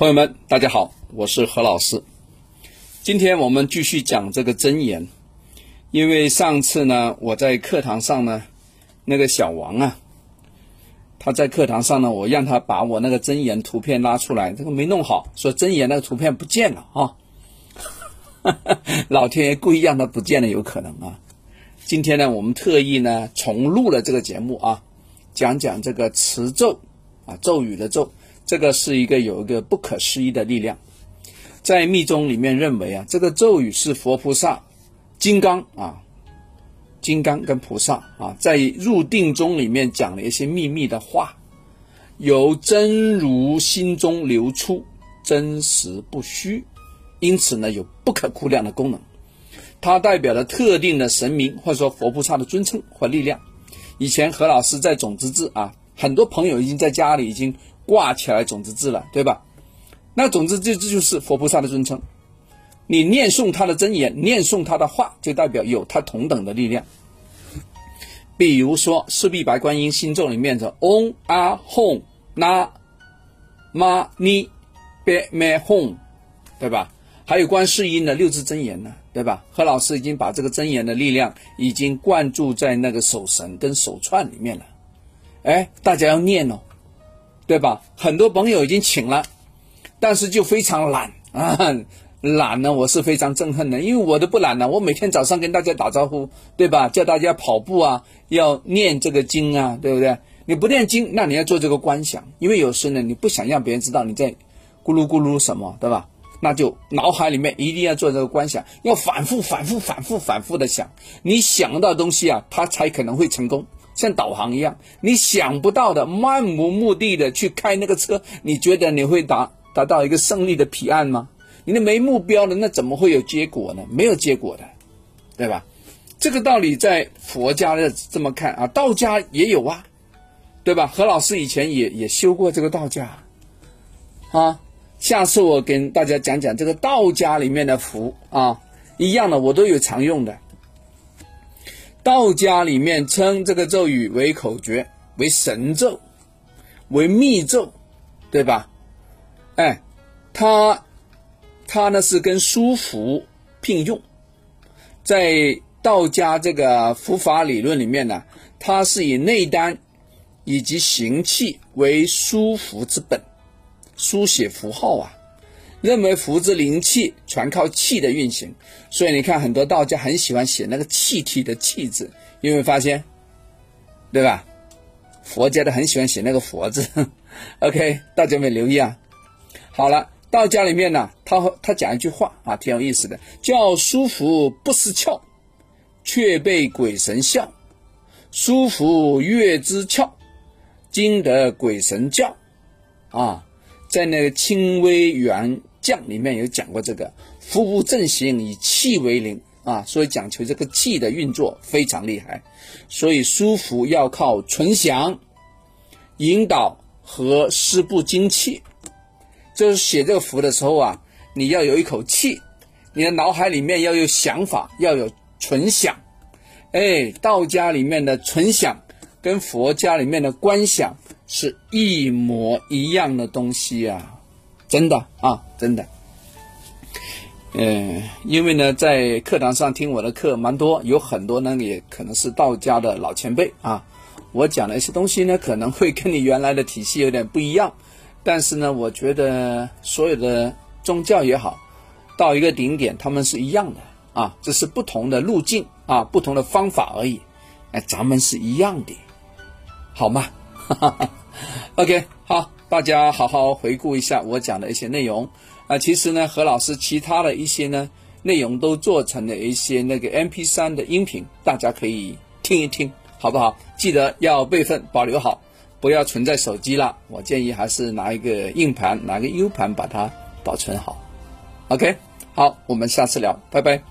朋友们，大家好，我是何老师。今天我们继续讲这个真言，因为上次呢，我在课堂上呢，那个小王啊，他在课堂上呢，我让他把我那个真言图片拉出来，这个没弄好，说真言那个图片不见了啊。老天爷故意让他不见了，有可能啊。今天呢，我们特意呢重录了这个节目啊，讲讲这个词咒啊，咒语的咒，这个是一个有一个不可思议的力量。在密宗里面认为啊，这个咒语是佛菩萨金刚啊，金刚跟菩萨啊，在入定中里面讲了一些秘密的话，由真如心中流出，真实不虚。因此呢，有不可估量的功能，它代表了特定的神明或者说佛菩萨的尊称或力量。以前何老师在种子字啊，很多朋友已经在家里已经挂起来种子字了，对吧？那种子字这就是佛菩萨的尊称，你念诵他的真言，念诵他的话，就代表有他同等的力量。比如说四臂白观音心咒里面的嗡阿吽那嘛尼别咩吽，对吧？还有观世音的六字真言呢，对吧？何老师已经把这个真言的力量已经灌注在那个手绳跟手串里面了，哎，大家要念哦，对吧？很多朋友已经请了，但是就非常懒啊，懒呢，我是非常憎恨的，因为我都不懒了，我每天早上跟大家打招呼，对吧？叫大家跑步啊，要念这个经啊，对不对？你不念经，那你要做这个观想，因为有时呢，你不想让别人知道你在咕噜咕噜什么，对吧？那就脑海里面一定要做这个观想，要反复、反复、反复、反复的想。你想到东西啊，它才可能会成功，像导航一样。你想不到的，漫无目的的去开那个车，你觉得你会达达到一个胜利的彼岸吗？你那没目标的，那怎么会有结果呢？没有结果的，对吧？这个道理在佛家的这么看啊，道家也有啊，对吧？何老师以前也也修过这个道家，啊。下次我跟大家讲讲这个道家里面的符啊，一样的我都有常用的。道家里面称这个咒语为口诀，为神咒，为密咒，对吧？哎，它它呢是跟书符并用，在道家这个符法理论里面呢，它是以内丹以及行气为书符之本。书写符号啊，认为福之灵气全靠气的运行，所以你看很多道家很喜欢写那个气体的气字，有没有发现？对吧？佛家的很喜欢写那个佛字。OK，大家有没有留意啊？好了，道家里面呢，他他讲一句话啊，挺有意思的，叫书符不失窍，却被鬼神笑；书符月之窍，惊得鬼神叫。啊。在那个《轻微元将》里面有讲过这个腹部正行以气为灵啊，所以讲求这个气的运作非常厉害，所以舒服要靠纯想引导和施布精气。就是写这个符的时候啊，你要有一口气，你的脑海里面要有想法，要有纯想。哎，道家里面的纯想跟佛家里面的观想。是一模一样的东西啊，真的啊，真的。嗯，因为呢，在课堂上听我的课蛮多，有很多呢也可能是道家的老前辈啊。我讲的一些东西呢，可能会跟你原来的体系有点不一样，但是呢，我觉得所有的宗教也好，到一个顶点，他们是一样的啊，这是不同的路径啊，不同的方法而已。哎，咱们是一样的，好吗？哈哈哈。OK，好，大家好好回顾一下我讲的一些内容啊。其实呢，何老师其他的一些呢内容都做成了一些那个 MP3 的音频，大家可以听一听，好不好？记得要备份保留好，不要存在手机了。我建议还是拿一个硬盘，拿个 U 盘把它保存好。OK，好，我们下次聊，拜拜。